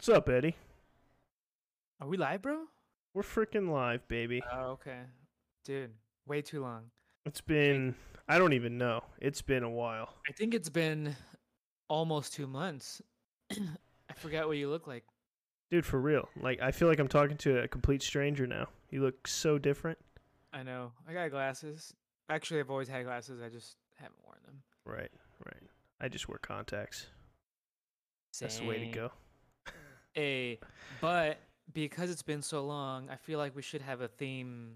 What's up, Eddie? Are we live, bro? We're freaking live, baby. Oh, okay. Dude, way too long. It's been I don't even know. It's been a while. I think it's been almost two months. I forgot what you look like. Dude, for real. Like I feel like I'm talking to a complete stranger now. You look so different. I know. I got glasses. Actually, I've always had glasses. I just haven't worn them. Right, right. I just wear contacts. That's the way to go. A, but because it's been so long, I feel like we should have a theme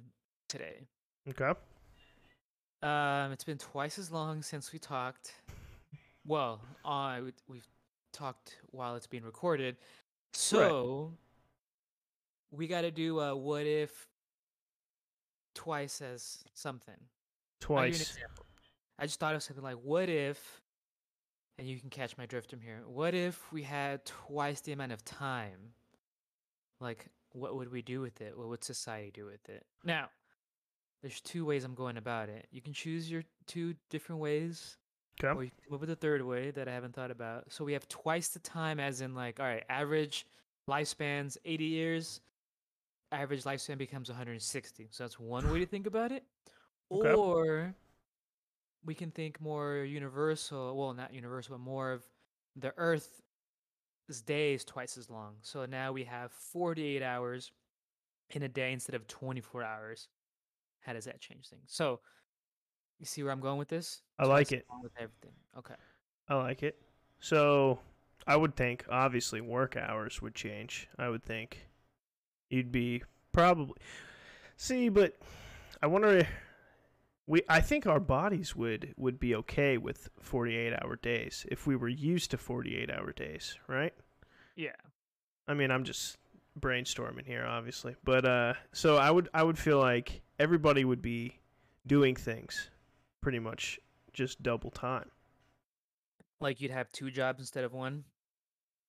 today. Okay. Um, it's been twice as long since we talked. Well, uh, we- we've talked while it's being recorded, so we got to do a what if twice as something. I'll give you an Twice. I just thought of something like, what if, and you can catch my drift from here. What if we had twice the amount of time? Like, what would we do with it? What would society do with it? Now, there's two ways I'm going about it. You can choose your two different ways, or Okay. you can come with a third way that I haven't thought about. So we have twice the time, as in, like, all right, average lifespans 80 years. Average lifespan becomes 160. So that's one way to think about it. Okay. Or we can think more universal. Well, not universal, but more of the Earth's day is twice as long. So now we have 48 hours in a day instead of 24 hours. How does that change things? So you see where I'm going with this? I like it. With everything. Okay. I like it. So, I would think obviously work hours would change. I would think you'd be probably See, but I wonder we I think our bodies would would be okay with 48-hour days if we were used to 48-hour days, right? Yeah. I mean, I'm just brainstorming here obviously. But uh so I would I would feel like everybody would be doing things pretty much just double time. Like you'd have two jobs instead of one.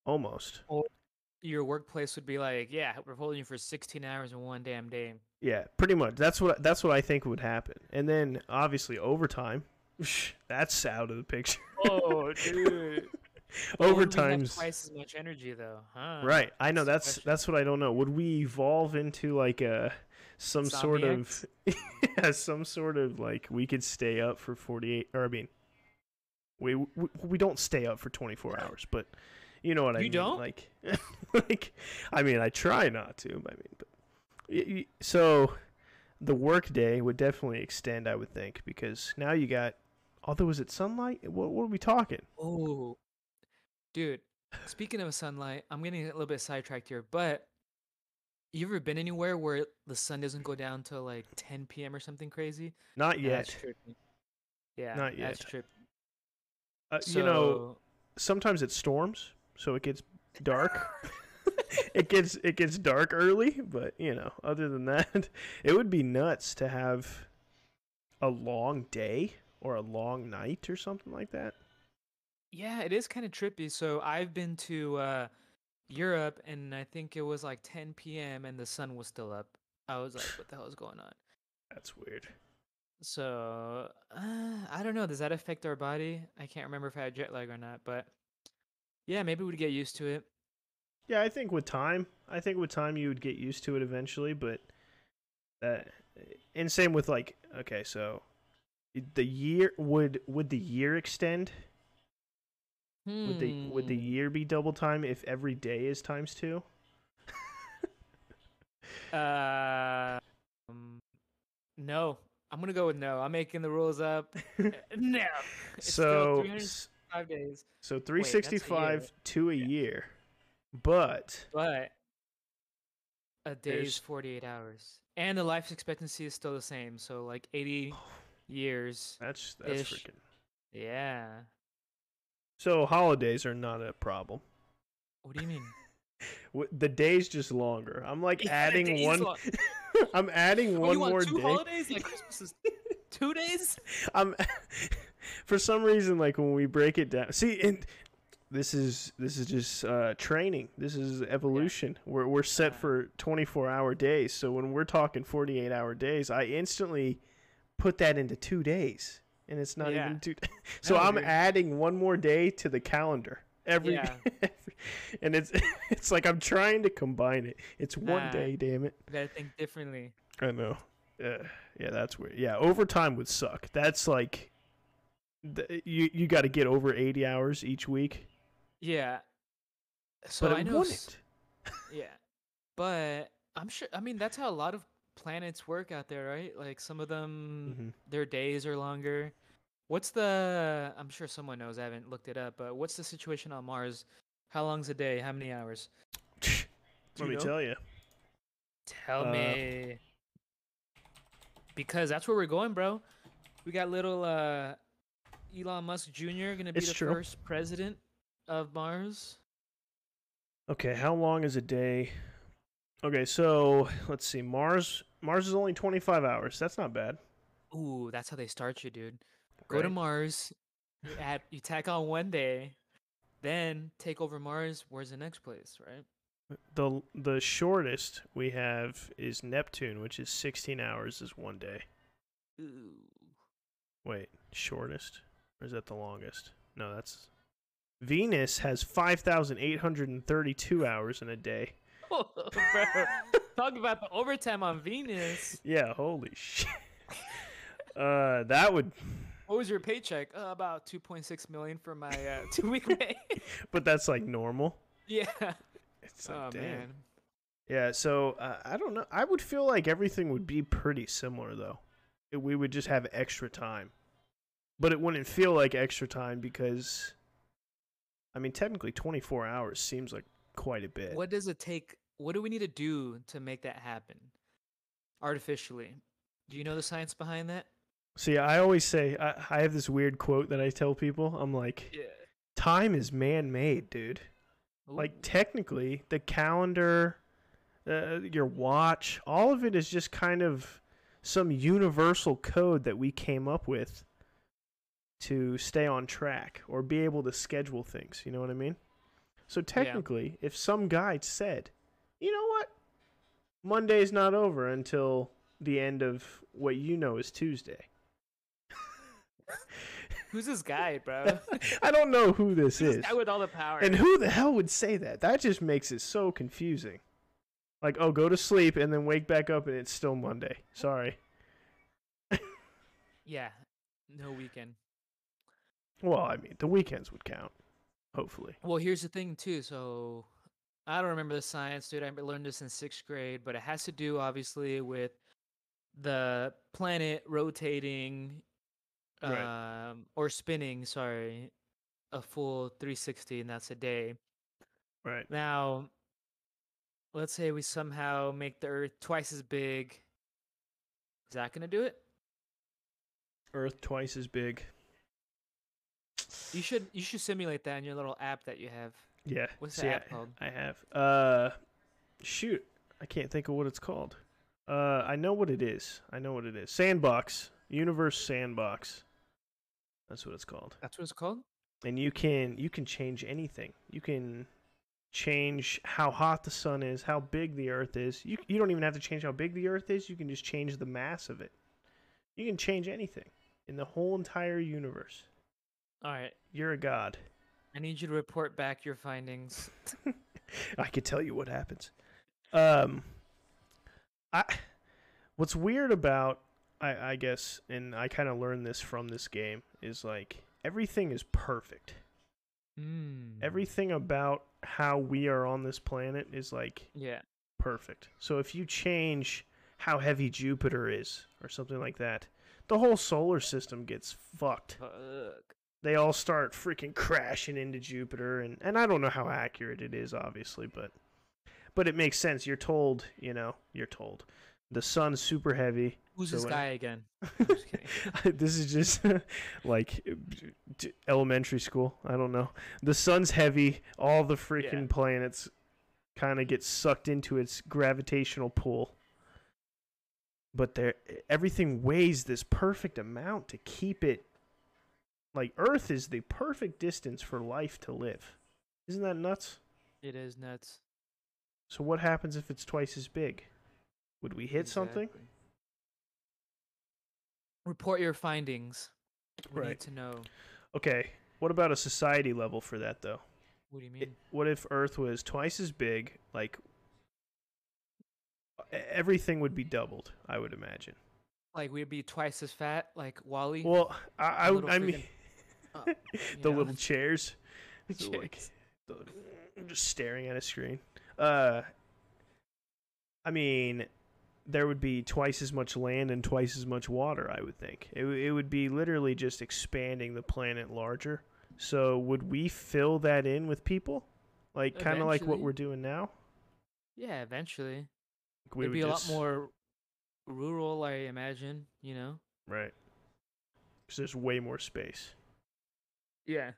Almost. Your workplace would be like, yeah, we're holding you for 16 hours in one damn day. Yeah, pretty much. That's what that's what I think would happen. And then obviously overtime, that's out of the picture. Oh, dude. Overtime's twice as much energy though, huh? right. I know That's that's that's what I don't know. Would we evolve into like a some sort of yeah, some sort of like we could stay up for 48 or I mean we we, we don't stay up for 24 hours, but you know what I You mean. don't? Like like I mean, I try not to, I mean, but y- y- so the work day would definitely extend, I would think, because now you got. Although, is it sunlight? What, what are we talking? Oh, dude. Speaking of sunlight, I'm getting a little bit sidetracked here, but you ever been anywhere where the sun doesn't go down till like 10 p.m. or something crazy? Not yet. Yeah, Not yet. That's trippy. Uh, So, you know, sometimes it storms, so it gets dark. it gets it gets dark early, but you know, other than that, it would be nuts to have a long day or a long night or something like that. yeah, it is kind of trippy. So I've been to uh, Europe, and I think it was like 10 p.m. and the sun was still up. I was like, what the hell is going on? That's weird. So uh, I don't know. Does that affect our body? I can't remember if I had jet lag or not, but yeah, maybe we'd get used to it. Yeah, I think with time, I think with time you would get used to it eventually, but that and same with like okay, so the year would would the year extend? Would the would the Hmm. year be double time if every day is times 2? Uh, um, no. I'm gonna go with no. I'm making the rules up. Uh, no. It's so still 305 days, so that's a 365 to a Yeah. year. But but a day is 48 hours, and the life expectancy is still the same. So like 80 years. that's that's Ish. freaking Yeah. So holidays are not a problem. What do you mean? The day's just longer. I'm like Yeah, adding one long- I'm adding Oh, one you want more two day. holidays? Like Christmas is two days? I'm for some reason like when we break it down. See, and this is this is just uh, training. This is evolution. We're we're set for 24 hour days. So when we're talking 48 hour days, I instantly put that into two days, and it's not Yeah. even two. so I'm adding one more day to the calendar. every, Yeah. and it's it's like I'm trying to combine it. It's one Nah. day, damn it. You gotta think differently. I know. Uh, yeah, that's weird. Yeah, overtime would suck. That's like you you got to get over 80 hours each week. Yeah. So but I know. wouldn't. Yeah, but I'm sure. I mean, that's how a lot of planets work out there, right? Like some of them, Mhm. their days are longer. What's the? I'm sure someone knows. I haven't looked it up, but what's the situation on Mars? How long's a day? How many hours? Let me know? tell you. Tell Uh, me. Because that's where we're going, bro. We got little uh, Elon Musk Jr. gonna be It's the true. first president of Mars. Okay, how long is a day? Okay, so let's see. Mars Mars is only 25 hours. That's not bad. Ooh, that's how they start you, dude. Go to? Mars, you add, you tack on one day, then take over Mars. Where's the next place, right? The the shortest we have is Neptune, which is 16 hours is one day. Ooh. Wait, shortest? Or is that the longest? No, that's Venus has 5,832 hours in a day. bro, talk about the overtime on Venus. Yeah, holy shit. uh that would What was your paycheck? Uh, about 2.6 million for my uh, two week pay. but that's like normal. yeah. It's like, Oh damn. man. Yeah, so uh, I don't know. I would feel like everything would be pretty similar though. We would just have extra time. But it wouldn't feel like extra time because I mean, technically 24 hours seems like quite a bit. What does it take? What do we need to do to make that happen? Artificially. Do you know the science behind that? See, I always say I, I have this weird quote that I tell people. I'm like, Yeah. time is man-made, dude. Like technically, the calendar, uh, your watch, all of it is just kind of some universal code that we came up with to stay on track or be able to schedule things. You know what I mean? So technically, if some guy said, "You know what? Monday's not over until the end of what you know is Tuesday." Who's this guy, bro? I don't know who this Who's is. this guy with all the power? And who the hell would say that? That just makes it so confusing. Like, oh, go to sleep and then wake back up and it's still Monday. Sorry. yeah. No weekend. Well, I mean, the weekends would count. Hopefully. Well, here's the thing too. So I don't remember the science, dude. I learned this in sixth grade, but it has to do obviously with the planet rotating Right. um or spinning, sorry, a full 360 and that's a day. Right. Now, let's say we somehow make the earth twice as big. Is that going to do it? Earth twice as big. You should you should simulate that in your little app that you have. Yeah. What's the see, app called? I have. Uh, shoot. I can't think of what it's called. Uh, I know what it is. I know what it is. Sandbox. Universe Sandbox. That's what it's called. That's what it's called? and you can you can change anything. You can change how hot the sun is, how big the earth is. You you don't even have to change how big the earth is. You can just change the mass of it. You can change anything in the whole entire universe. All right. You're a god. I need you to report back your findings. I could tell you what happens. Um, I what's weird about I I guess, and I kind of learned this from this game is like everything is perfect. Mm. Everything about how we are on this planet is like Yeah. perfect. So if you change how heavy Jupiter is or something like that, the whole solar system gets fucked. Fuck. They all start freaking crashing into Jupiter and and I don't know how accurate it is obviously, but but it makes sense. You're told, you know, you're told. The sun's super heavy. Who's So this guy again? I'm just kidding. this is just like elementary school. I don't know. The sun's heavy. All the freaking Yeah. planets kind of get sucked into its gravitational pull. But there, everything weighs this perfect amount to keep it. Like Earth is the perfect distance for life to live. Isn't that nuts? It is nuts. So what happens if it's twice as big? Would we hit something? Report your findings. We Right. need to know. Okay. What about a society level for that though? What do you mean? it, what if Earth was twice as big? Like everything would be doubled. I would imagine. like we'd be twice as fat, like WALL-E. Well, I I, I mean the know? little chairs. So, like, the- I'm just staring at a screen. Uh, I mean, there would be twice as much land and twice as much water. I would think it it would be literally just expanding the planet larger. So would we fill that in with people, like kind of like what we're doing now? yeah, eventually. Like, we It'd would be a lot more rural, I imagine. You know. right, because there's way more space. Yeah.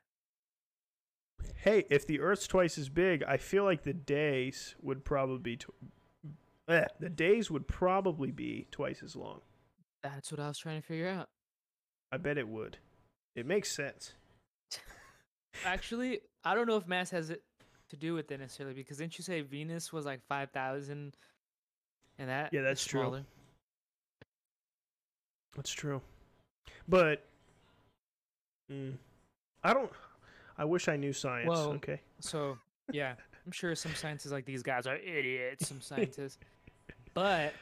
Hey, if the Earth's twice as big, I feel like the days would probably be tw- eh, the days would probably be twice as long. That's what I was trying to figure out. I bet it would. It makes sense. Actually, I don't know if mass has it to do with it necessarily because didn't you say Venus was like five thousand, and that Yeah, that's true. That's true. But mm, I don't. I wish I knew science. Well- okay. So yeah, I'm sure some scientists like these guys are idiots. Some scientists, but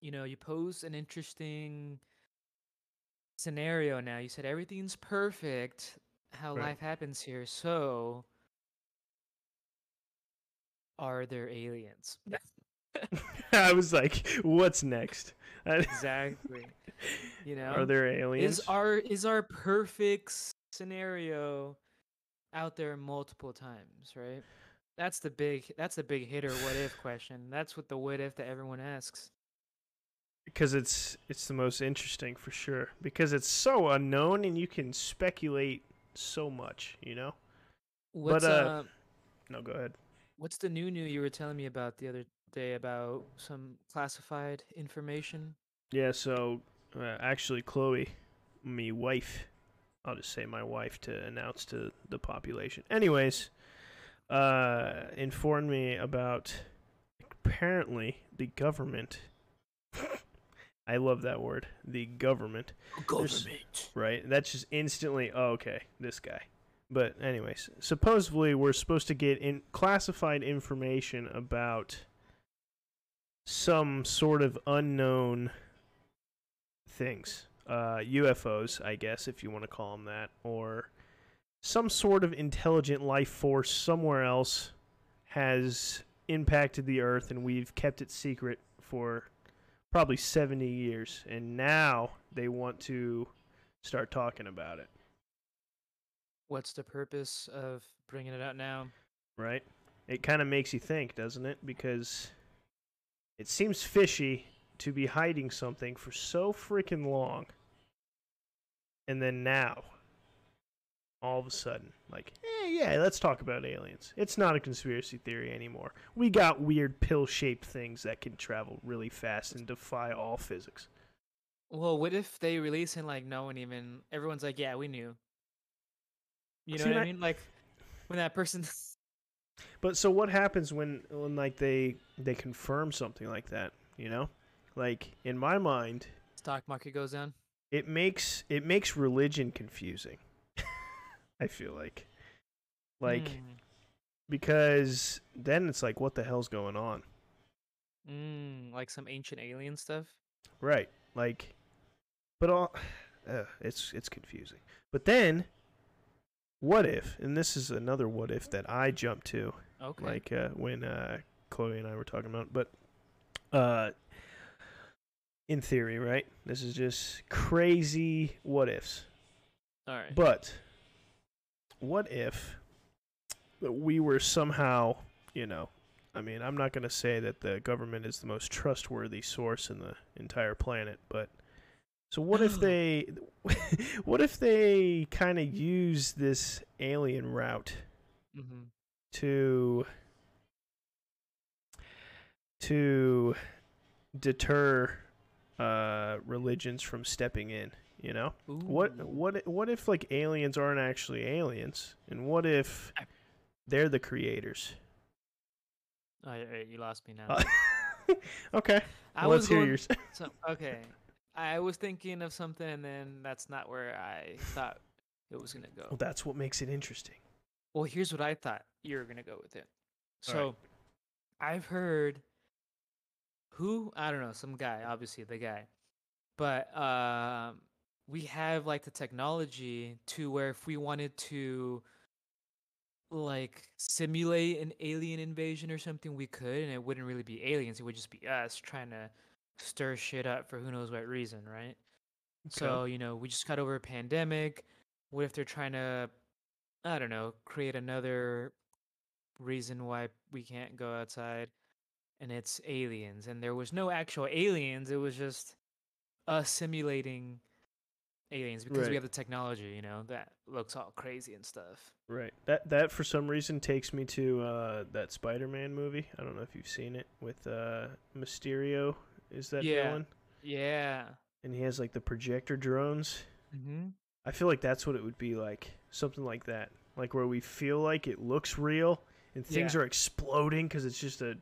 you know, you pose an interesting scenario. Now you said everything's perfect. How Right. life happens here. So, are there aliens? I was like, what's next? exactly. You know, Are there aliens? is our is our perfect scenario out there multiple times, right? That's the big that's the big hitter what if question. That's what the what if that everyone asks. because it's it's the most interesting for sure because it's so unknown and you can speculate so much you know What's uh, uh, no go ahead what's the new new you were telling me about the other day about some classified information? yeah so uh, actually chloe me wife i'll just say my wife to announce to the population anyways uh informed me about apparently the government i love that word the government There's- right? That's just instantly, oh, okay, this guy. But anyways, supposedly we're supposed to get in classified information about some sort of unknown things, uh, UFOs, I guess, if you want to call them that, or some sort of intelligent life force somewhere else has impacted the Earth, and we've kept it secret for probably 70 years, and now they want to start talking about it, What's the purpose of bringing it out now? right? It kind of makes you think, doesn't it? Because it seems fishy to be hiding something for so freaking long. And then now, all of a sudden, like, eh, yeah, let's talk about aliens. It's not a conspiracy theory anymore. We got weird pill shaped things that can travel really fast and defy all physics. Well, what if they release and like no one even everyone's like, yeah, we knew. You know See, what I that- mean? Like when that person But so what happens when when like they they confirm something like that, you know? Like in my mind, stock market goes down. it makes it makes religion confusing. I feel like like Mm, because then it's like what the hell's going on? mm, like some ancient alien stuff. Right. Like but all uh, it's it's confusing. But then what if and this is another what if that I jump to Okay. like uh, when uh, Chloe and I were talking about. But uh, in theory, right? This is just crazy what ifs. All right. But what if we were somehow, you know, I mean, I'm not going to say that the government is the most trustworthy source in the entire planet, but so what if they what if they kind of use this alien route mm-hmm. To to deter uh, religions from stepping in. You know what? What? What if like aliens aren't actually aliens, and what if they're the creators? Oh, you lost me now. Uh, okay, I let's was hear yours. So, okay, I was thinking of something, and then that's not where I thought it was gonna go. Well, go. that's what makes it interesting. Well, here's what I thought you were gonna go with it. So right. I've heard who I don't know, some guy, obviously the guy, but um, we have like the technology to where if we wanted to like simulate an alien invasion or something, we could, and it wouldn't really be aliens. It would just be us trying to stir shit up for who knows what reason, right? So, you know, we just got over a pandemic. What if they're trying to, I don't know, create another reason why we can't go outside and it's aliens and there was no actual aliens, it was just us simulating aliens because Right. we have the technology, you know, that looks all crazy and stuff. Right. That that for some reason takes me to uh, that Spider-Man movie. I don't know if you've seen it with uh, Mysterio. Is that Yeah. villain? Yeah. And he has like the projector drones. Mm-hmm. I feel like that's what it would be like. Something like that. Like where we feel like it looks real and things Yeah. are exploding because it's just a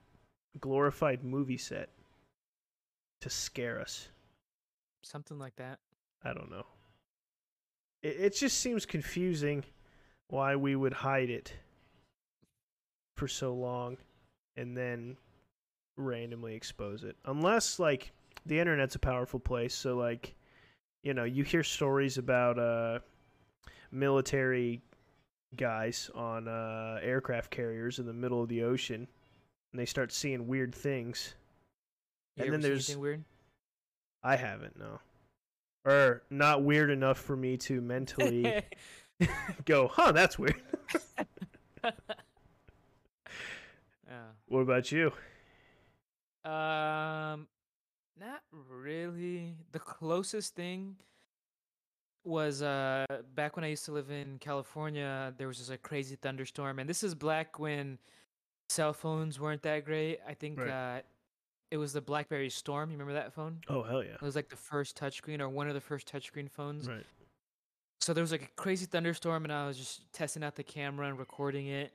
glorified movie set to scare us. Something like that. I don't know. It, it just seems confusing why we would hide it for so long and then randomly expose it. Unless, like, the internet's a powerful place. So, like, you know, you hear stories about uh, military guys on uh, aircraft carriers in the middle of the ocean and they start seeing weird things. You And then there's- anything weird? I haven't, no. Or not weird enough for me to mentally go, huh, that's weird. yeah. What about you? Um, not really. The closest thing was uh back when I used to live in California. There was just a crazy thunderstorm, and this is black when cell phones weren't that great. I think Right. uh, it was the BlackBerry Storm. You remember that phone? Oh, hell yeah. It was like the first touchscreen or one of the first touchscreen phones. Right. So there was like a crazy thunderstorm, and I was just testing out the camera and recording it.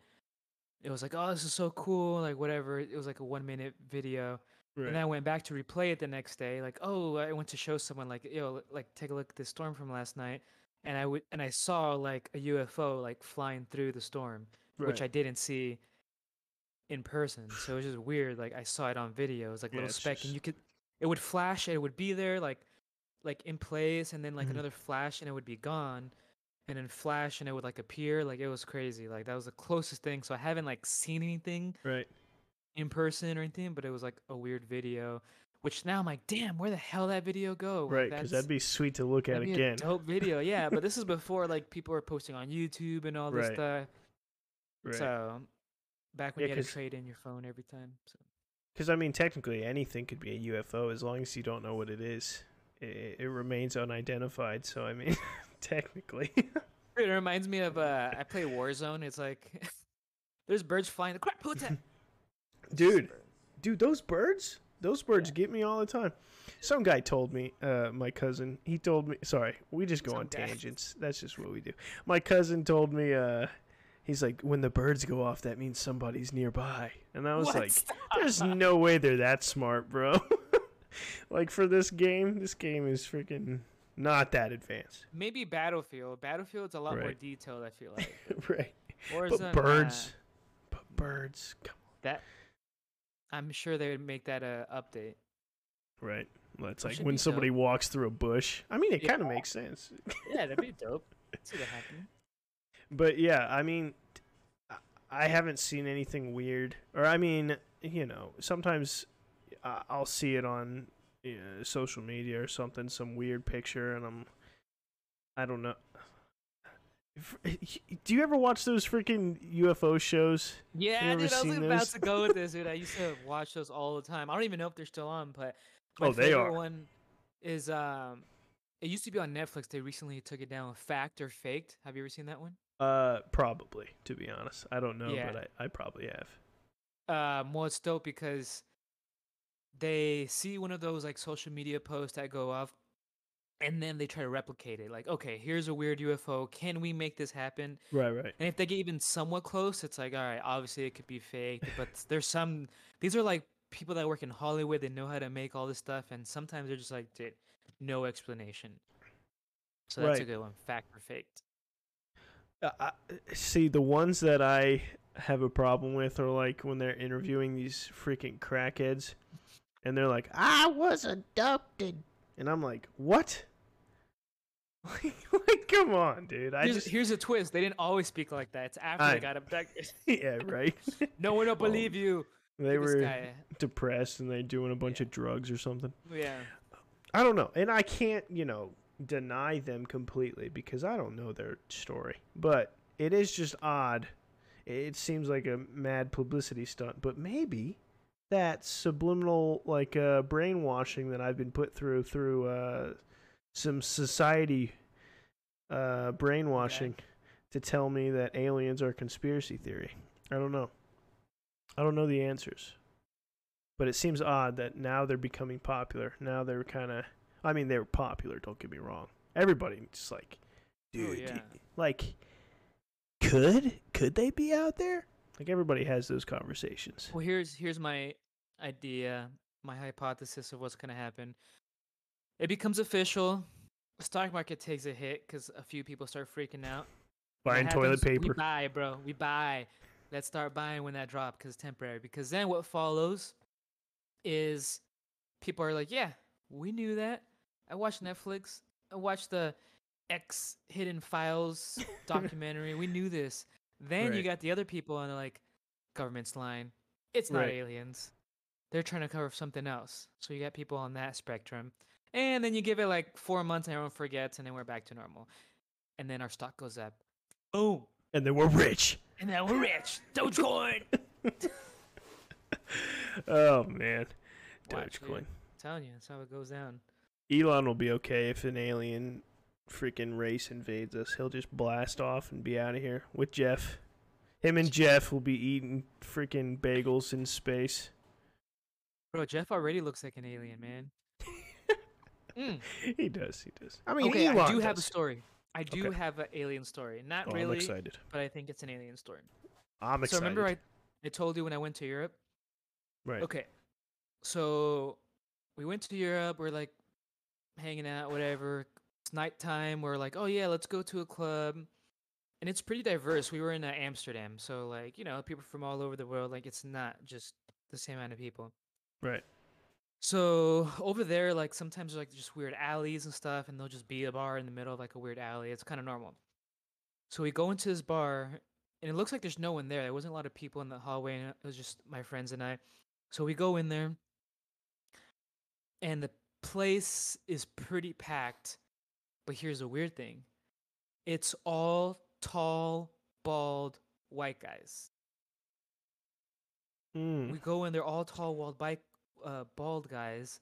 It was like, oh, this is so cool, like whatever. It was like a one minute video. Right. And then I went back to replay it the next day. Like, oh, I went to show someone like, yo, like take a look at this storm from last night. And I would and I saw like a UFO like flying through the storm, which I didn't see in person. So it was just weird. Like I saw it on video. It was like a Yeah, little speck, just- and you could it would flash. It would be there like like in place, and then like Mhm. another flash, and it would be gone. And then flash, and it would like appear. Like it was crazy. Like that was the closest thing. So I haven't like seen anything Right. In person or anything, but it was like a weird video. Which now I'm like, damn, where the hell that video go? Right. Because that'd be sweet to look at again. Dope video, yeah. But this is before like people were posting on YouTube and all this Right. stuff. Right. So back when Yeah, you had to trade in your phone every time. So Because, I mean, technically anything could be a UFO as long as you don't know what it is. It, it remains unidentified. So, I mean, technically. it reminds me of uh, I play Warzone. It's like there's birds flying. The Crap, what's that? Dude, dude, those birds, those birds get me all the time. Some guy told me, uh, my cousin, he told me, sorry, we just go Some on tangents. That's just what we do. My cousin told me, uh, he's like, when the birds go off, that means somebody's nearby. And I was What? like, Stop. there's no way they're that smart, bro. like for this game, this game is freaking not that advanced. Maybe Battlefield. Battlefield's a lot more detailed. I feel like. right. Warzone, But birds, but birds, come on. That I'm sure they would make that a update. Right. Well, it's That like when somebody dope. walks through a bush. I mean, it Yeah. kind of makes sense. Yeah, that'd be dope. See that. But yeah, I mean, I- haven't seen anything weird. Or I mean, you know, sometimes I'll see it on you know, social media or something, some weird picture, and I'm, I don't know. If- Do you ever watch those freaking UFO shows? Yeah, dude, I was about those? to go with this, dude. I used to watch those all the time. I don't even know if they're still on, but my Oh, they favorite are. one is um it used to be on Netflix. They recently took it down. Fact or Faked. Have you ever seen that one? Uh, probably. To be honest, I don't know, Yeah. but I, I probably have. Um, well, it's dope because they see one of those like social media posts that go off, and then they try to replicate it. Like, okay, here's a weird UFO. Can we make this happen? Right, right. And if they get even somewhat close, it's like, all right, obviously it could be fake, but there's some. These are like people that work in Hollywood. They know how to make all this stuff, and sometimes they're just like, dude, no explanation. So that's a good one. Fact or faked. Uh, I, see, the ones that I have a problem with are like when they're interviewing these freaking crackheads, and they're like, "I was adopted," and I'm like, "What?" like, come on, dude. I here's, just here's a twist. They didn't always speak like that. It's after I- they got abducted. yeah, right. no one will believe you. they were guy. depressed and they're doing a bunch Yeah. of drugs or something. Yeah. I don't know, and I can't, you know, deny them completely because I don't know their story. But it is just odd. It seems like a mad publicity stunt, but maybe that subliminal like uh, brainwashing that I've been put through through uh, some society uh, brainwashing to tell me that aliens are a conspiracy theory. I don't know. I don't know the answers. But it seems odd that now they're becoming popular. Now they're kind of I mean they were popular, don't get me wrong. Everybody just like dude, Oh, yeah. like could could they be out there? Like everybody has those conversations. Well, here's here's my idea, my hypothesis of what's gonna happen. It becomes official. The stock market takes a hit because a few people start freaking out. Buying toilet happens? We paper. buy, bro. We buy. Let's start buying when that drop because it's temporary. Because then what follows is people are like, yeah, we knew that. I watched Netflix. I watched the X Hidden Files documentary. we knew this. Then you got the other people and they're like, government's lying. It's not Right. aliens. They're trying to cover something else. So you got people on that spectrum. And then you give it like four months and everyone forgets and then we're back to normal. And then our stock goes up. Boom. And then we're rich. And then we're rich. Dogecoin. Oh man. Watch, dude. Dogecoin. I'm telling you, that's how it goes down. Elon will be okay if an alien freaking race invades us. He'll just blast off and be out of here with Jeff. Him and Jeff will be eating freaking bagels in space. Bro, Jeff already looks like an alien, man. Mm. He does. He does. I mean, okay, Elon I do have a story. I do Okay. have an alien story. Not Oh, I'm excited. but I think it's an alien story. I'm excited. So remember I, I told you when I went to Europe? right. Okay. So we went to Europe, we're like hanging out, whatever. It's nighttime, we're like, oh yeah, let's go to a club. And it's pretty diverse. We were in uh, Amsterdam, so like, you know, people from all over the world, like it's not just the same amount of people. Right. So over there, like sometimes there's like just weird alleys and stuff, and there'll just be a bar in the middle of like a weird alley. It's kind of normal. So we go into this bar, and it looks like there's no one there. There wasn't a lot of people in the hallway, and it was just my friends and I. So we go in there, and the place is pretty packed. But here's the weird thing it's all tall, bald, white guys. Mm. We go in, they're all tall, bald, bike, uh, bald guys.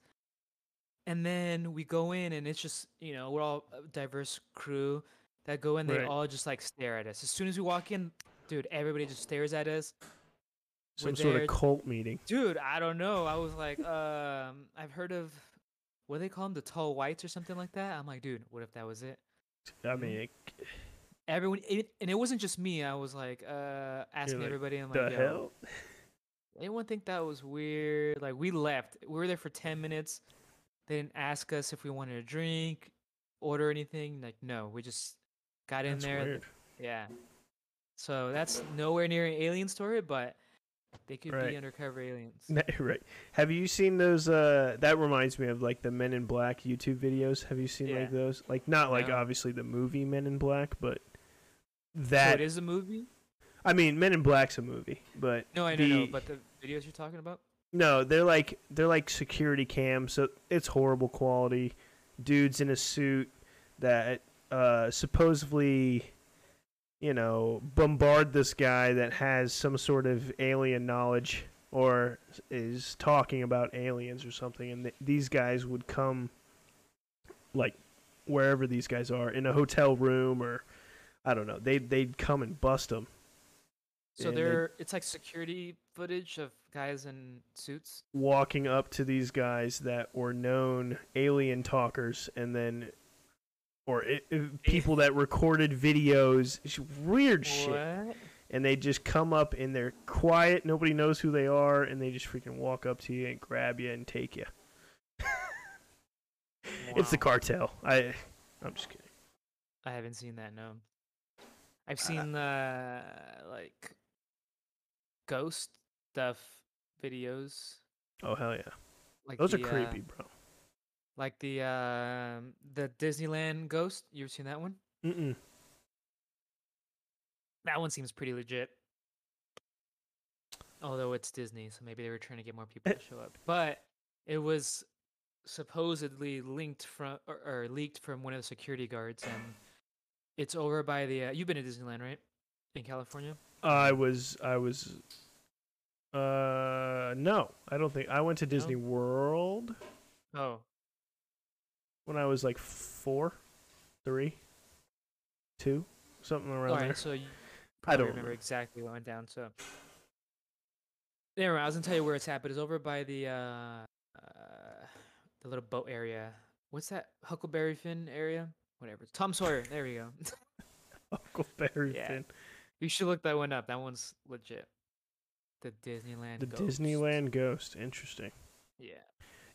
And then we go in, and it's just, you know, we're all a diverse crew that go in. They Right. all just like stare at us. As soon as we walk in, dude, everybody just stares at us. Some We're sort there- of cult meeting. Dude, I don't know. I was like, um, I've heard of what do they call them, the tall whites or something like that. I'm like, dude, what if that was it? I mean, it, Everyone, it, and it wasn't just me. I was like, uh, asking like, everybody. I'm the like, Yo, hell? anyone think that was weird? Like we left. We were there for ten minutes. They didn't ask us if we wanted a drink, order anything. Like no, we just got in That's there. weird. Yeah. So that's nowhere near an alien story, but they could Right. be undercover aliens. right. Have you seen those? Uh, that reminds me of like the Men in Black YouTube videos. Have you seen Yeah. like those? Like not like No. obviously the movie Men in Black, but So it is a movie? I mean, Men in Black's a movie, but No, I don't know, the- but the videos you're talking about? No, they're like they're like security cams, so it's horrible quality. Dudes in a suit that uh, supposedly, you know, bombard this guy that has some sort of alien knowledge or is talking about aliens or something, and th- these guys would come, like, wherever these guys are in a hotel room or I don't know. They they'd come and bust them. So And they- they're it's like security footage of guys in suits. walking up to these guys that were known alien talkers and then or i i- people that recorded videos weird shit and they just come up and they're quiet nobody knows who they are and they just freaking walk up to you and grab you and take you it's the cartel i i'm just kidding I haven't seen that. No. I've seen uh like ghost stuff videos. Oh hell yeah, Like those are the, uh, creepy, bro. like the um the Disneyland ghost. You ever seen that one? Mm-mm. That one seems pretty legit. Although it's Disney, so maybe they were trying to get more people to show up. But it was supposedly linked from or, or leaked from one of the security guards, and it's over by the. Uh, you've been to Disneyland, right? In California. I was I was. Uh no, I don't think I went to Disney World Oh, when I was like four, three, two, something around all there. So you I don't remember remember. exactly what I went down. So, anyway, I was gonna tell you where it's at, but it's over by the uh, uh the little boat area. What's that Huckleberry Finn area? Whatever. Tom Sawyer. There we go. Huckleberry Yeah. Finn. You should look that one up. That one's legit. The Disneyland. The Ghost. Disneyland Ghost. Interesting. Yeah.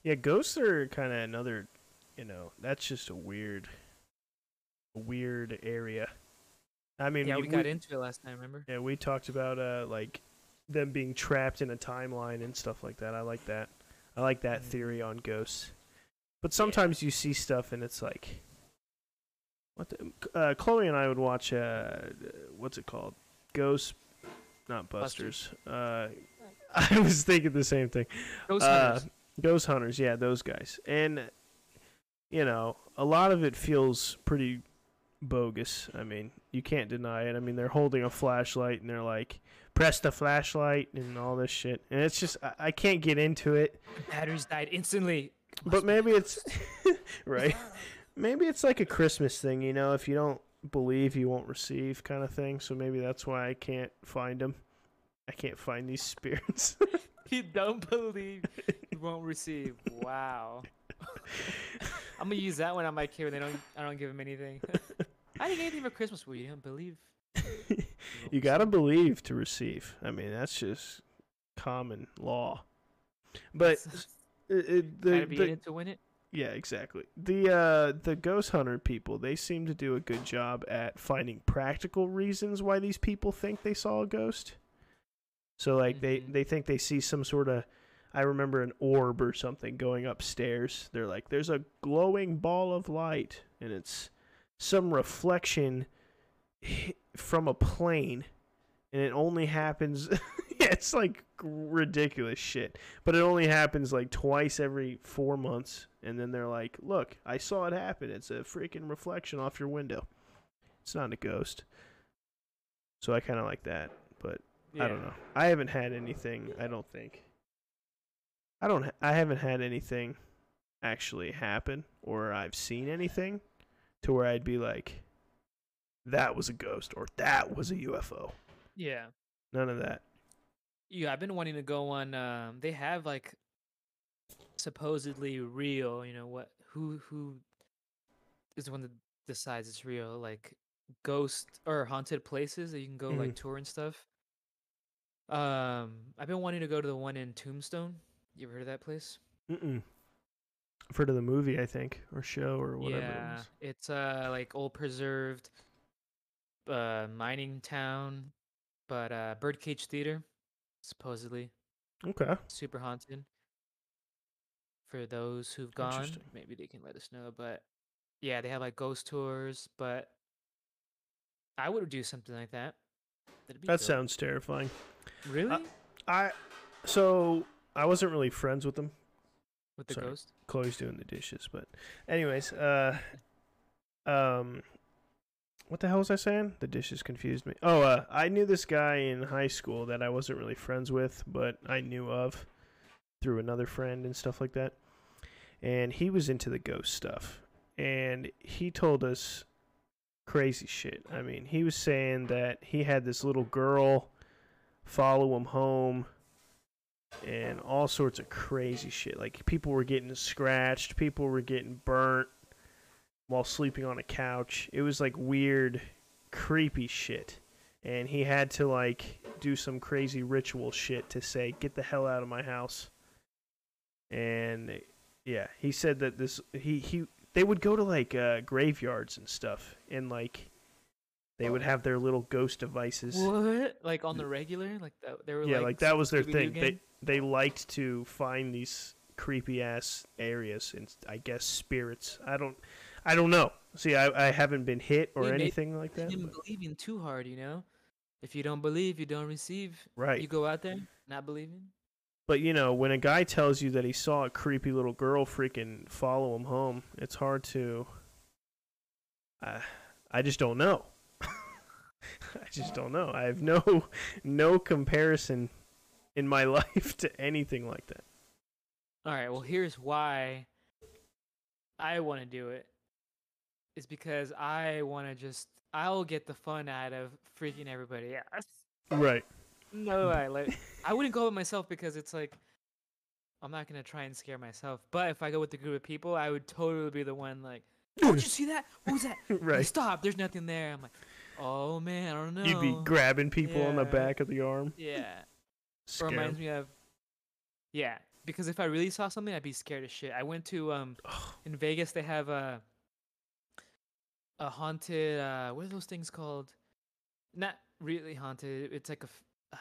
Yeah, ghosts are kind of another, you know, that's just a weird, weird area. I mean, Yeah, we, we got into it last time. Remember? yeah, we talked about uh like them being trapped in a timeline and stuff like that. I like that. I like that Mhm. theory on ghosts. But sometimes you see stuff and it's like, what? The, uh, Chloe and I would watch. Uh, what's it called? Ghost, not Busters. Uh, I was thinking the same thing. Ghost Uh, Hunters. Ghost hunters, yeah, those guys. And you know, a lot of it feels pretty bogus. I mean, you can't deny it. I mean, they're holding a flashlight and they're like, "Press the flashlight" and all this shit. And it's just I, I can't get into it. Batteries died instantly. But maybe it's right. Maybe it's like a Christmas thing, you know, if you don't believe you won't receive kind of thing. So maybe that's why I can't find them. I can't find these spirits. you don't believe you won't receive. Wow. I'm gonna use that one on my kid when they don't. I don't give him anything. I didn't get anything for Christmas. Well, you don't believe. won't you gotta believe to receive. I mean, that's just common law. But it, it, the, Gotta be in it to win it. Yeah, exactly. The uh, the ghost hunter people, they seem to do a good job at finding practical reasons why these people think they saw a ghost. So like they Mhm. they think they see some sort of I remember an orb or something going upstairs. They're like, there's a glowing ball of light, and it's some reflection from a plane, and it only happens. yeah, it's like ridiculous shit, but it only happens like twice every four months, and then they're like, look, I saw it happen. It's a freaking reflection off your window. It's not a ghost. So I kind of like that, but I don't know. I haven't had anything. I don't think. I don't. Ha- I haven't had anything actually happen, or I've seen anything to where I'd be like, "That was a ghost," or "That was a UFO." Yeah. None of that. Yeah, I've been wanting to go on. Um, they have like supposedly real. You know what? Who who is the one that decides it's real? Like ghost or haunted places that you can go like Mhm. tour and stuff. Um, I've been wanting to go to the one in Tombstone. You ever heard of that place? Mm-mm. I've heard of the movie, I think, or show, or whatever. yeah, It was. it's uh like old preserved uh mining town, but uh birdcage theater supposedly Okay. super haunted. For those who've gone, maybe they can let us know. But yeah, they have like ghost tours. But I would do something like that. That dope. sounds terrifying. really I. So I wasn't really friends with them. with the sorry. ghost. Chloe's doing the dishes, but anyways, uh um what the hell was I saying? The dishes confused me. Oh, uh I knew this guy in high school that I wasn't really friends with, but I knew of through another friend and stuff like that. And he was into the ghost stuff. And he told us crazy shit. I mean, he was saying that he had this little girl follow him home and all sorts of crazy shit. Like people were getting scratched, people were getting burnt while sleeping on a couch. It was like weird, creepy shit. And he had to like do some crazy ritual shit to say, "Get the hell out of my house." And yeah, he said that this he he they would go to like uh, graveyards and stuff, and like They would have their little ghost devices. What? Like on the regular? Like that, they were Yeah, like, like that was their thing. They they liked to find these creepy ass areas and I guess spirits. I don't I don't know. See, I, I haven't been hit or anything like that. him but- believing too hard, you know. If you don't believe, you don't receive. Right. You go out there not believing. But you know, when a guy tells you that he saw a creepy little girl freaking follow him home, it's hard to. I I just don't know. I just don't know. I have no no comparison in my life to anything like that. All right. Well, here's why I want to do it. Is because I want to just I'll get the fun out of freaking everybody out. Right. No, I like I wouldn't go with myself because it's like I'm not gonna try and scare myself. But if I go with the group of people, I would totally be the one like, "Oh, did you see that? What was that? Right. Stop! There's nothing there." I'm like, "Oh man, I don't know." You'd be grabbing people on the back of the arm. yeah. Scare reminds 'em. me of yeah because if i really saw something i'd be scared as shit i went to um in vegas they have a a haunted uh what are those things called not really haunted it's like a uh,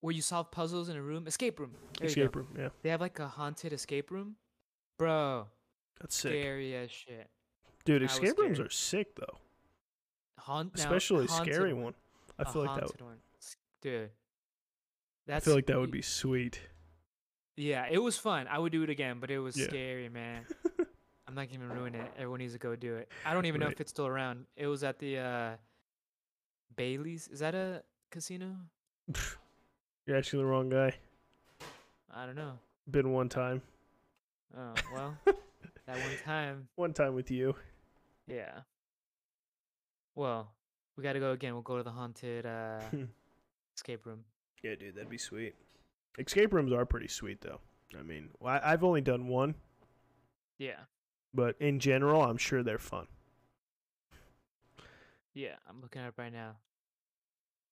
where you solve puzzles in a room escape room There. Escape room. Yeah, they have like a haunted escape room bro that's sick, scary as shit dude. I Escape rooms are sick though, Haunt, now, especially a scary one, one. I feel like that. haunted one. Dude I feel like that would be sweet. Yeah, it was fun. I would do it again, but it was Yeah. scary, man. I'm not gonna ruin it. Everyone needs to go do it. I don't even know if it's still around. It was at the uh Bailey's. Is that a casino? You're actually the wrong guy. I don't know. Been one time. Oh well, that one time. One time with you. Yeah. Well, we got to go again. We'll go to the haunted uh escape room. Yeah, dude, that'd be sweet. Escape rooms are pretty sweet, though. I mean, I- I've only done one, Yeah. But in general, I'm sure they're fun. Yeah. I'm looking at it right now.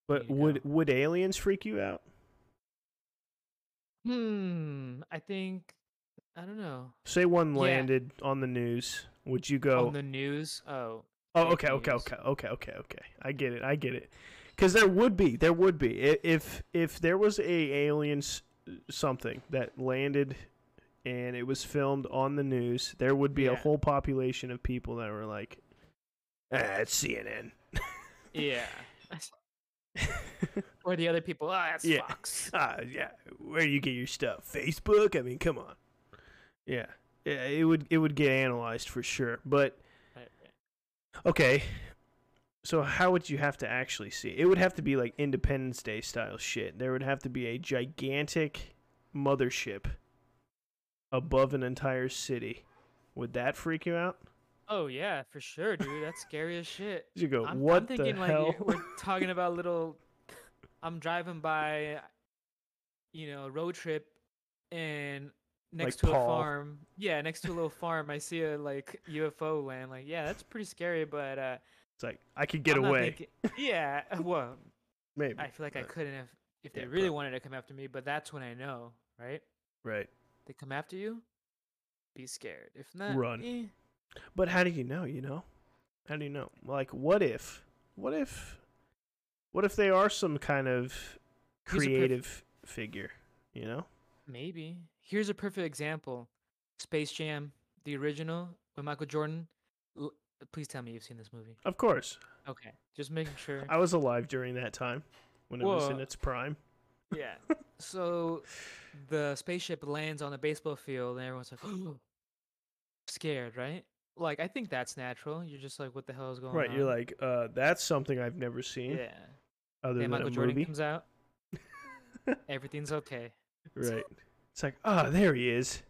But There you would would aliens freak you out? Hmm. I think. I don't know. Say one Yeah. landed on the news, would you go? On the news. Oh. oh, okay, okay, okay, okay, okay, okay. I get it. I get it. Because there would be, there would be, if if there was a aliens something that landed and it was filmed on the news, there would be a whole population of people that were like, ah, it's CNN. Yeah. Or the other people, ah, that's Yeah. Fox. Ah, yeah. Where do you get your stuff? Facebook? I mean, come on. Yeah. Yeah, it would it would get analyzed for sure. But okay. So how would you have to actually see? It would have to be like Independence Day style shit. There would have to be a gigantic mothership above an entire city. Would that freak you out? Oh yeah, for sure, dude. That's scary as shit. You go, I'm, what I'm thinking the like hell? we're talking about little. I'm driving by, you know, a road trip, and next Like to Paul. a farm. Yeah, next to a little farm, I see a like UFO land. Like, yeah, that's pretty scary, but uh, it's like I could get I'm away. thinking- yeah, well, Maybe. I feel like I couldn't have if they yeah, really prob- wanted to come after me. But that's when I know, right? Right. They come after you, be scared. If not, Run. eh. But how do you know, you know? How do you know? Like what if what if what if they are some kind of a perf- creative figure, you know? Maybe. Here's a perfect example. Space Jam, the original with Michael Jordan. L- please tell me you've seen this movie. Of course. Okay, just making sure. I was alive during that time when it was in its prime. yeah. So the spaceship lands on the baseball field and everyone's like scared, right? Like I think that's natural. You're just like what the hell is going on? Right, you're like, uh, that's something I've never seen Yeah. other Then than Michael a Jordan movie. comes out. Everything's okay. right. It's like, ah, there he is.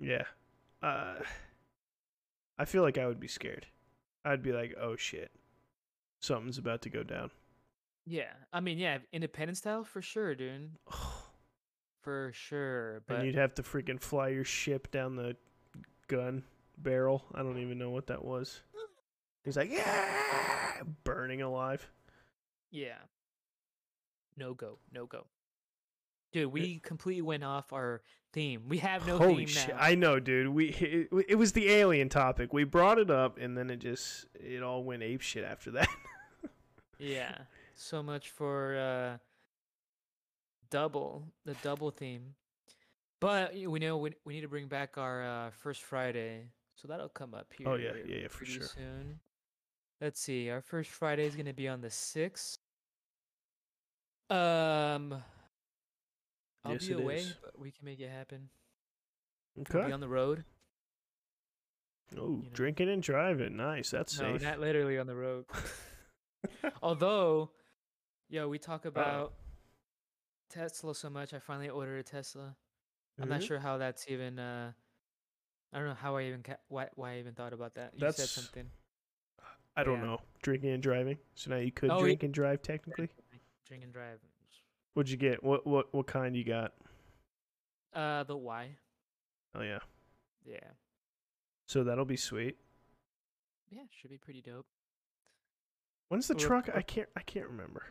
Yeah. Uh, I feel like I would be scared. I'd be like, oh shit, something's about to go down. Yeah. I mean, yeah, independent style for sure, dude. For sure. But and you'd have to freaking fly your ship down the gun barrel. I don't even know what that was. He's like, yeah, burning alive. Yeah. No go. No go. Dude, we completely went off our theme. We have no Holy theme shit! now. I know, dude. We it, it was the alien topic. We brought it up, and then it just it all went ape shit after that. Yeah. So much for uh double, the double theme. But we know we, we need to bring back our uh, first Friday. So that'll come up here. Oh, yeah, yeah, yeah, for pretty sure. Soon. Let's see. Our first Friday is going to be on the 6th. Um I'll Yes, be away, is. but we can make it happen. We'll okay. be on the road. Oh, know. drinking and driving. Nice. That's No, safe. not literally on the road. Although, yo, we talk about Tesla so much. I finally ordered a Tesla. I'm not Mhm. sure how that's even. Uh, I don't know how I even ca- why why I even thought about that. You That's- said something. I don't yeah. know. Drinking and driving. So now you could Oh, yeah. drink and drive technically. Drink and drive. What'd you get? What what what kind you got? Uh, the Y. Oh yeah. Yeah, So that'll be sweet. yeah, should be pretty dope. When's the truck? I can't I can't remember.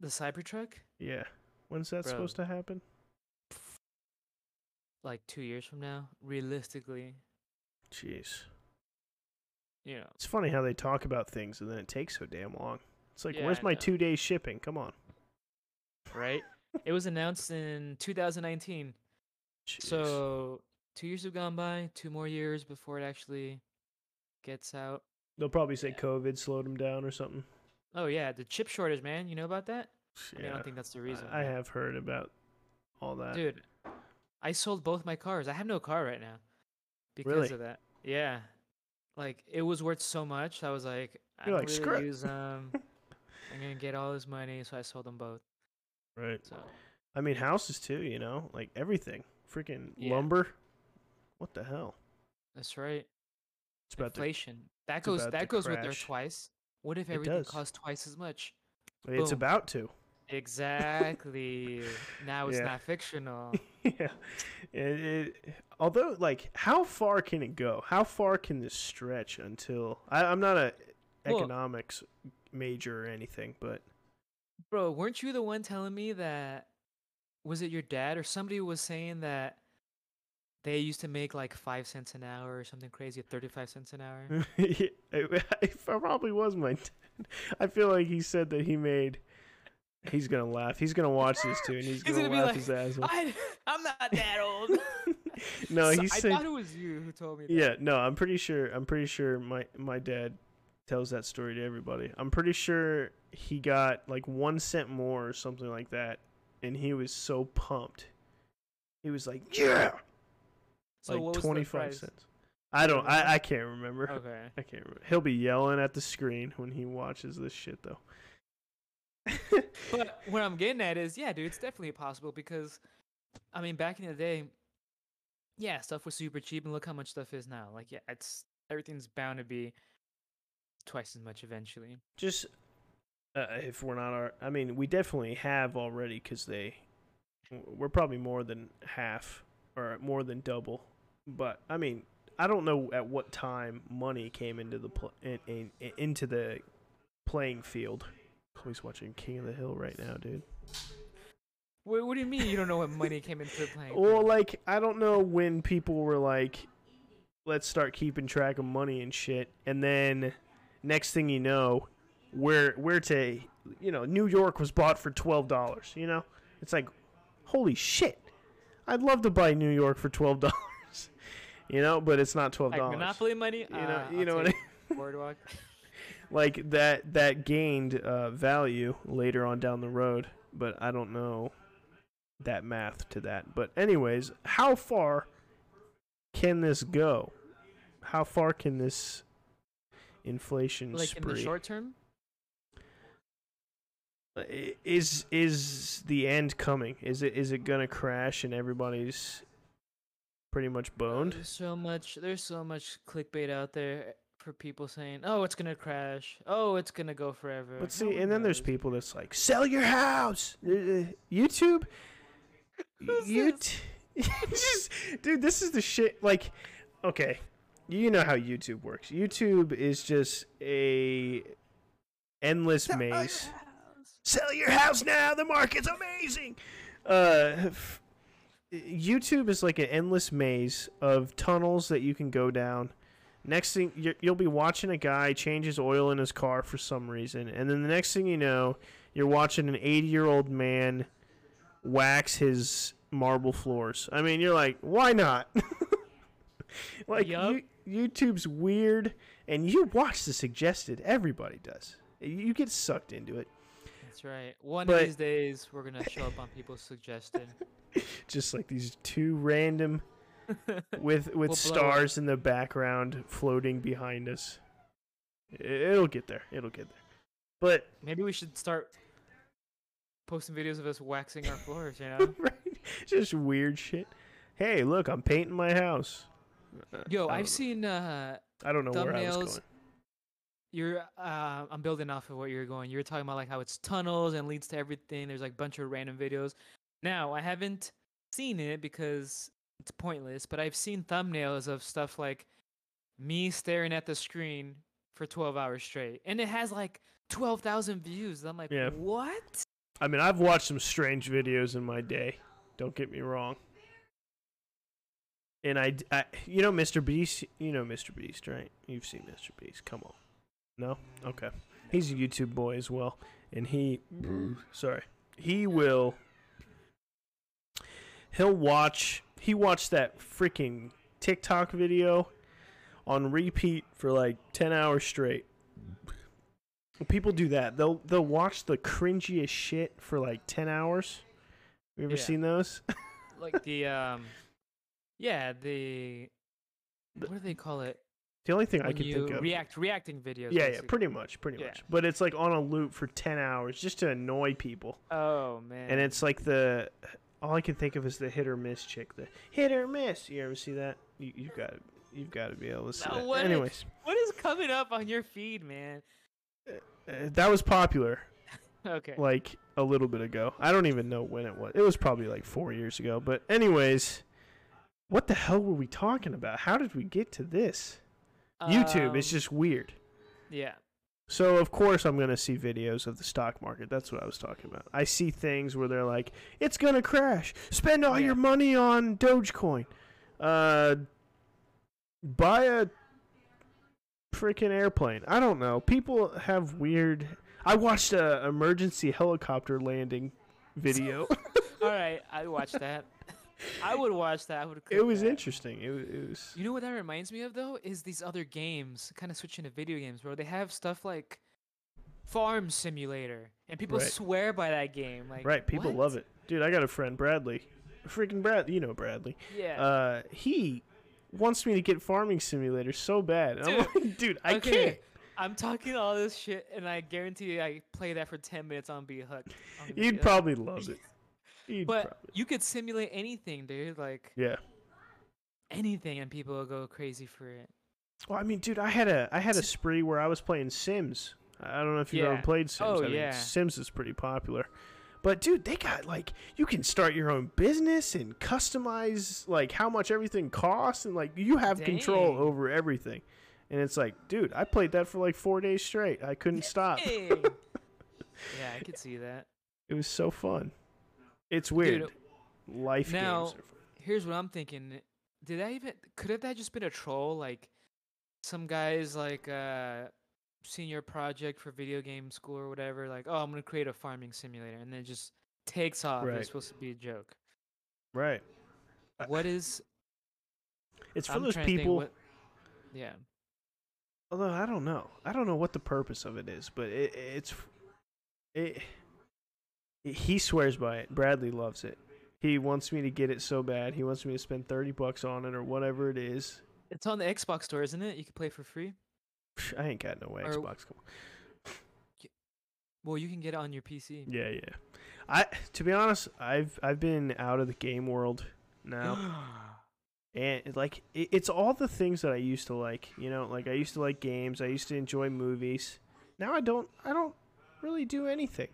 The Cybertruck, Yeah. When's that Bro. supposed to happen? like two years from now, realistically, Jeez. you know. It's funny how they talk about things and then it takes so damn long. It's like, Yeah, where's I my know. two days shipping? Come on. right? it was announced in 2019. Jeez. So two years have gone by. Two more years before it actually gets out. they'll probably say yeah. COVID slowed them down or something. Oh yeah, the chip shortage, man. You know about that? I, mean, I don't think that's the reason. I but- have heard about all that. Dude, I sold both my cars. I have no car right now because Really? of that. Yeah, like it was worth so much. I was like, I You're don't like, really use them. I'm gonna get all this money, so I sold them both. Right. So I mean, houses too, you know? Like everything. Freaking Yeah. lumber. What the hell? that's right. It's about Inflation. that goes that goes with there crash. twice. What if everything does. costs twice as much? it's boom. about to. Exactly. now it's Yeah. not fictional. yeah. It, it, although, like, how far can it go? How far can this stretch until. I, I'm not a Well- economics major or anything, but Bro, weren't you the one telling me that was it your dad or somebody was saying that they used to make like five cents an hour or something crazy, thirty five cents an hour? it, it probably was my dad. I feel like he said that he made. He's gonna laugh. He's gonna watch this too, and he's, He's gonna, gonna laugh like, his ass off. I, I'm not that old. no, So- he I thought it was you who told me that. Yeah, no, I'm pretty sure. I'm pretty sure my my dad tells that story to everybody. I'm pretty sure he got like one cent more or something like that, and he was so pumped. He was like, "Yeah!" So what like was twenty five cents. I don't. I, I can't remember. Okay. I can't remember. He'll be yelling at the screen when he watches this shit, though. But what I'm getting at is, yeah, dude, it's definitely possible because, I mean, back in the day, yeah, stuff was super cheap, and look how much stuff is now. Like, yeah, it's everything's bound to be twice as much eventually. just uh, if we're not our i mean we definitely have already because they we're probably more than half or more than double but i mean i don't know at what time money came into the pl- in, in, in- into the playing field chloe's watching king of the hill right now dude What, what do you mean you don't know what money came into the playing? well field? like i don't know when people were like let's start keeping track of money and shit and then next thing you know where where to you know new york was bought for $12 you know it's like holy shit i'd love to buy new york for $12 you know but it's not $12 like Monopoly money. you know uh, you I'll know what I Boardwalk. like that that gained uh, value later on down the road but i don't know that math to that but anyways how far can this go how far can this inflation like spree in the short term. Is is the end coming is it is it gonna crash and everybody's pretty much boned There's so much. There's so much clickbait out there for people saying, "Oh, it's gonna crash. Oh, it's gonna go forever." But No see, one and then there's people that's like, sell your house. Uh, uh, YouTube, Who's you, this? just, dude, this is the shit. Like, okay, you know how YouTube works. YouTube is just a endless maze. Sell your house now. The market's amazing. uh, f- YouTube is like an endless maze of tunnels that you can go down. Next thing you'll be watching a guy change his oil in his car for some reason, and then the next thing you know, you're watching an 80 year old man wax his marble floors. I mean, you're like, why not? like Yup. you, YouTube's weird, and you watch the suggested. Everybody does. You get sucked into it. That's right. One But- of these days, we're gonna show up on people's suggested. Just like these two random with with We'll stars in the background floating behind us. It'll get there. It'll get there. But Maybe we should start posting videos of us waxing our floors. You know? right, just weird shit. Hey, look, I'm painting my house. Yo, I've don't- seen uh, I don't know where I was going. you're. Uh, I'm building off of what you're going. You're talking about like how it's tunnels and leads to everything. There's like a bunch of random videos. Now I haven't seen it because it's pointless, but I've seen thumbnails of stuff like me staring at the screen for 12 hours straight, and it has like 12,000 views. I'm like, Yeah. what? I mean, I've watched some strange videos in my day. Don't get me wrong. And I, I, you know, Mr. Beast. You know Mr. Beast, right? You've seen Mr. Beast. Come on. No? Okay. He's a YouTube boy as well, and he, sorry, he will. He'll watch. He watched that freaking TikTok video on repeat for like ten hours straight. People do that. They'll they'll watch the cringiest shit for like ten hours. Have You ever Yeah. seen those? Like the um, yeah, the what do they call it? The only thing I can think of. react reacting videos. yeah, yeah, pretty much, pretty Yeah. much. But it's like on a loop for ten hours just to annoy people. Oh man. And it's like the all I can think of is the hit or miss chick. The hit or miss. You ever see that? You, you got you've got to be able to see No, that. what is- Anyways, what is coming up on your feed, man? uh, that was popular Okay. like a little bit ago. I don't even know when it was. It was probably like four years ago. But anyways, what the hell were we talking about? How did we get to this? YouTube is Um, just weird. yeah. So of course I'm gonna see videos of the stock market. That's what I was talking about. I see things where they're like, "It's gonna crash. Spend all Yeah. your money on Dogecoin. Uh, buy a freaking airplane. I don't know. People have weird. I watched a emergency helicopter landing video. All right, I watched that. I would watch that. I would. it was that. interesting. It, wa- it was. You know what that reminds me of though is these other games, kind of switching to video games, where they have stuff like Farm Simulator, and people Right. swear by that game. Like, Right, people what? love it, dude. I got a friend, Bradley, freaking Brad. You know Bradley. Yeah. uh, he wants me to get Farming Simulator so bad. And I'm like, dude, I Okay, can't. I'm talking all this shit, and I guarantee you, I play that for ten minutes, I'm be hooked. I'm gonna be You'd hooked. probably love it. You'd But probably. you could simulate anything, dude. Like Yeah. anything, and people will go crazy for it. Well, I mean, dude, I had a I had a spree where I was playing Sims. I don't know if you've ever played Sims. Oh, I mean, yeah. Sims is pretty popular. But dude, they got like you can start your own business and customize like how much everything costs and like you have control over everything. And it's like, dude, I played that for like 4 days straight. I couldn't stop. Yeah, I could see that. It was so fun. It's weird. Dude, Life now- games are. Here's what I'm thinking. Did that even could have that just been a troll? Like some guys like uh senior project for video game school or whatever, like, oh I'm gonna create a farming simulator and then it just takes off. Right. It's supposed to be a joke. Right. Uh, What is It's for I'm those trying to think people. what- yeah. Although I don't know, I don't know what the purpose of it is, but it, it's it. He swears by it. Bradley loves it. He wants me to get it so bad. He wants me to spend thirty bucks on it or whatever it is. It's on the Xbox store, isn't it? You can play for free. I ain't got no Or- Xbox. Come on. Well, you can get it on your PC. Yeah, yeah. I to be honest, I've I've been out of the game world now. and like it, it's all the things that I used to like. You know, like I used to like games. I used to enjoy movies. Now I don't. I don't really do anything.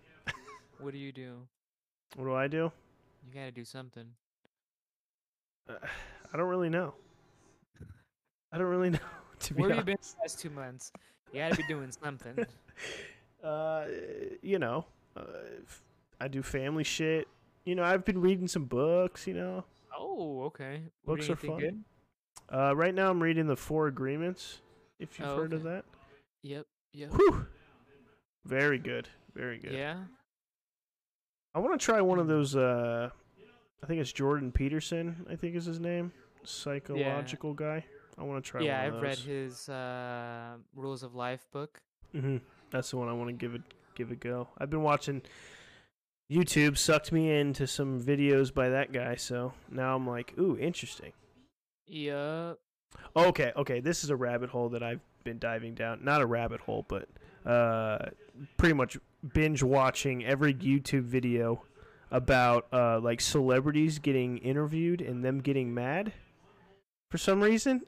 What do you do? What do I do? You gotta do something. Uh, I don't really know. I don't really know. To be Where have you been honest, the last two months? You gotta be doing something. uh, you know, uh, I do family shit. You know, I've been reading some books. You know, Oh, okay. Books are fun. Good? uh, right now I'm reading the Four Agreements. If you've Oh, heard of that, Yep. Yep. whew, very good, very good. Yeah. I want to try one of those. Uh, I think it's Jordan Peterson. I think is his name. Psychological guy. I want to try. yeah, one of I've read his uh, Rules of Life book. hmm That's the one I want to give it give a go. I've been watching YouTube sucked me into some videos by that guy, so now I'm like, ooh, interesting. Yep. Okay, okay, this is a rabbit hole that I've been diving down. Not a rabbit hole, but uh, pretty much binge watching every YouTube video about uh, like celebrities getting interviewed and them getting mad for some reason.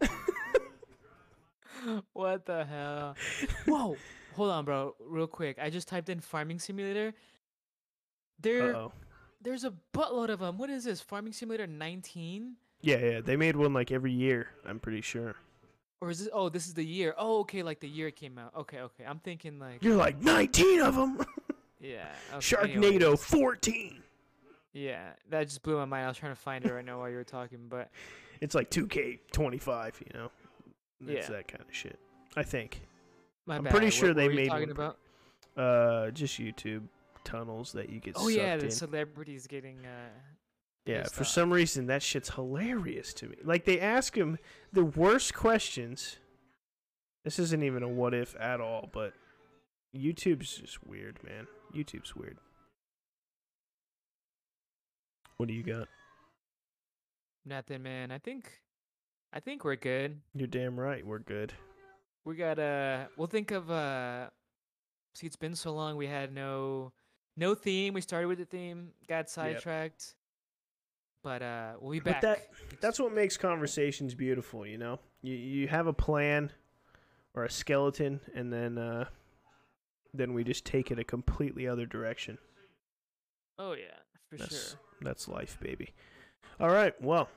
what the hell? Whoa. Hold on, bro. Real quick. I just typed in farming simulator. There, oh. there's a buttload of them. What is this? Farming simulator 19? Yeah, yeah, they made one like every year. I'm pretty sure. Or is this? Oh, this is the year. Oh, okay. Like the year it came out. Okay, okay. I'm thinking like. You're like 19 of them. Yeah. Okay, Sharknado anyways. 14. Yeah, that just blew my mind. I was trying to find it right now while you were talking, but It's like 2K25, you know. It's Yeah. that kind of shit. I think. my I'm bad. pretty What- sure what they were you made talking about. Uh, just YouTube tunnels that you get Oh yeah, sucked the in. celebrities getting. uh Yeah, for some reason that shit's hilarious to me. Like they ask him the worst questions. This isn't even a what if at all, but YouTube's just weird, man. YouTube's weird. What do you got? Nothing, man. I think, I think we're good. You're damn right. We're good. We got uh we'll think of uh see it's been so long we had no no theme. We started with the theme, got sidetracked. But uh we'll be back. But that- That's what makes conversations beautiful, you know. You you have a plan or a skeleton, and then uh, then we just take it a completely other direction. Oh yeah, for That's sure. that's life, baby. All right. Well,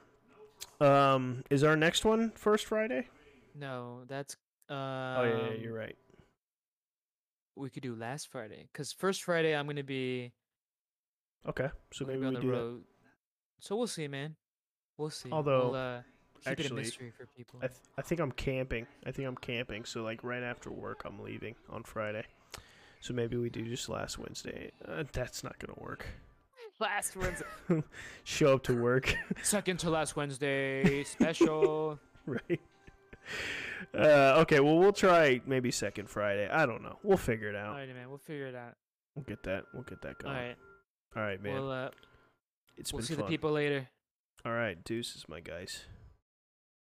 um, is our next one first Friday? No, that's um oh yeah, yeah, you're right. we could do last Friday. Cause first Friday I'm gonna be Okay, so maybe we on do the that. Road. So we'll see, man. We'll see. Although, we'll, uh, keep it a actually, mystery for people. I, th- I think I'm camping. I think I'm camping. So like right after work, I'm leaving on Friday. So maybe we do just last Wednesday. Uh, that's not gonna work. last Wednesday, Show up to work, second to last Wednesday special. right? Uh, okay, well we'll try maybe second Friday. I don't know. We'll figure it out. Alrighty, man. We'll figure it out. We'll get that. We'll get that going. right. All right, man. We'll uh, it's we'll been see fun. the people later. All right, deuces, my guys.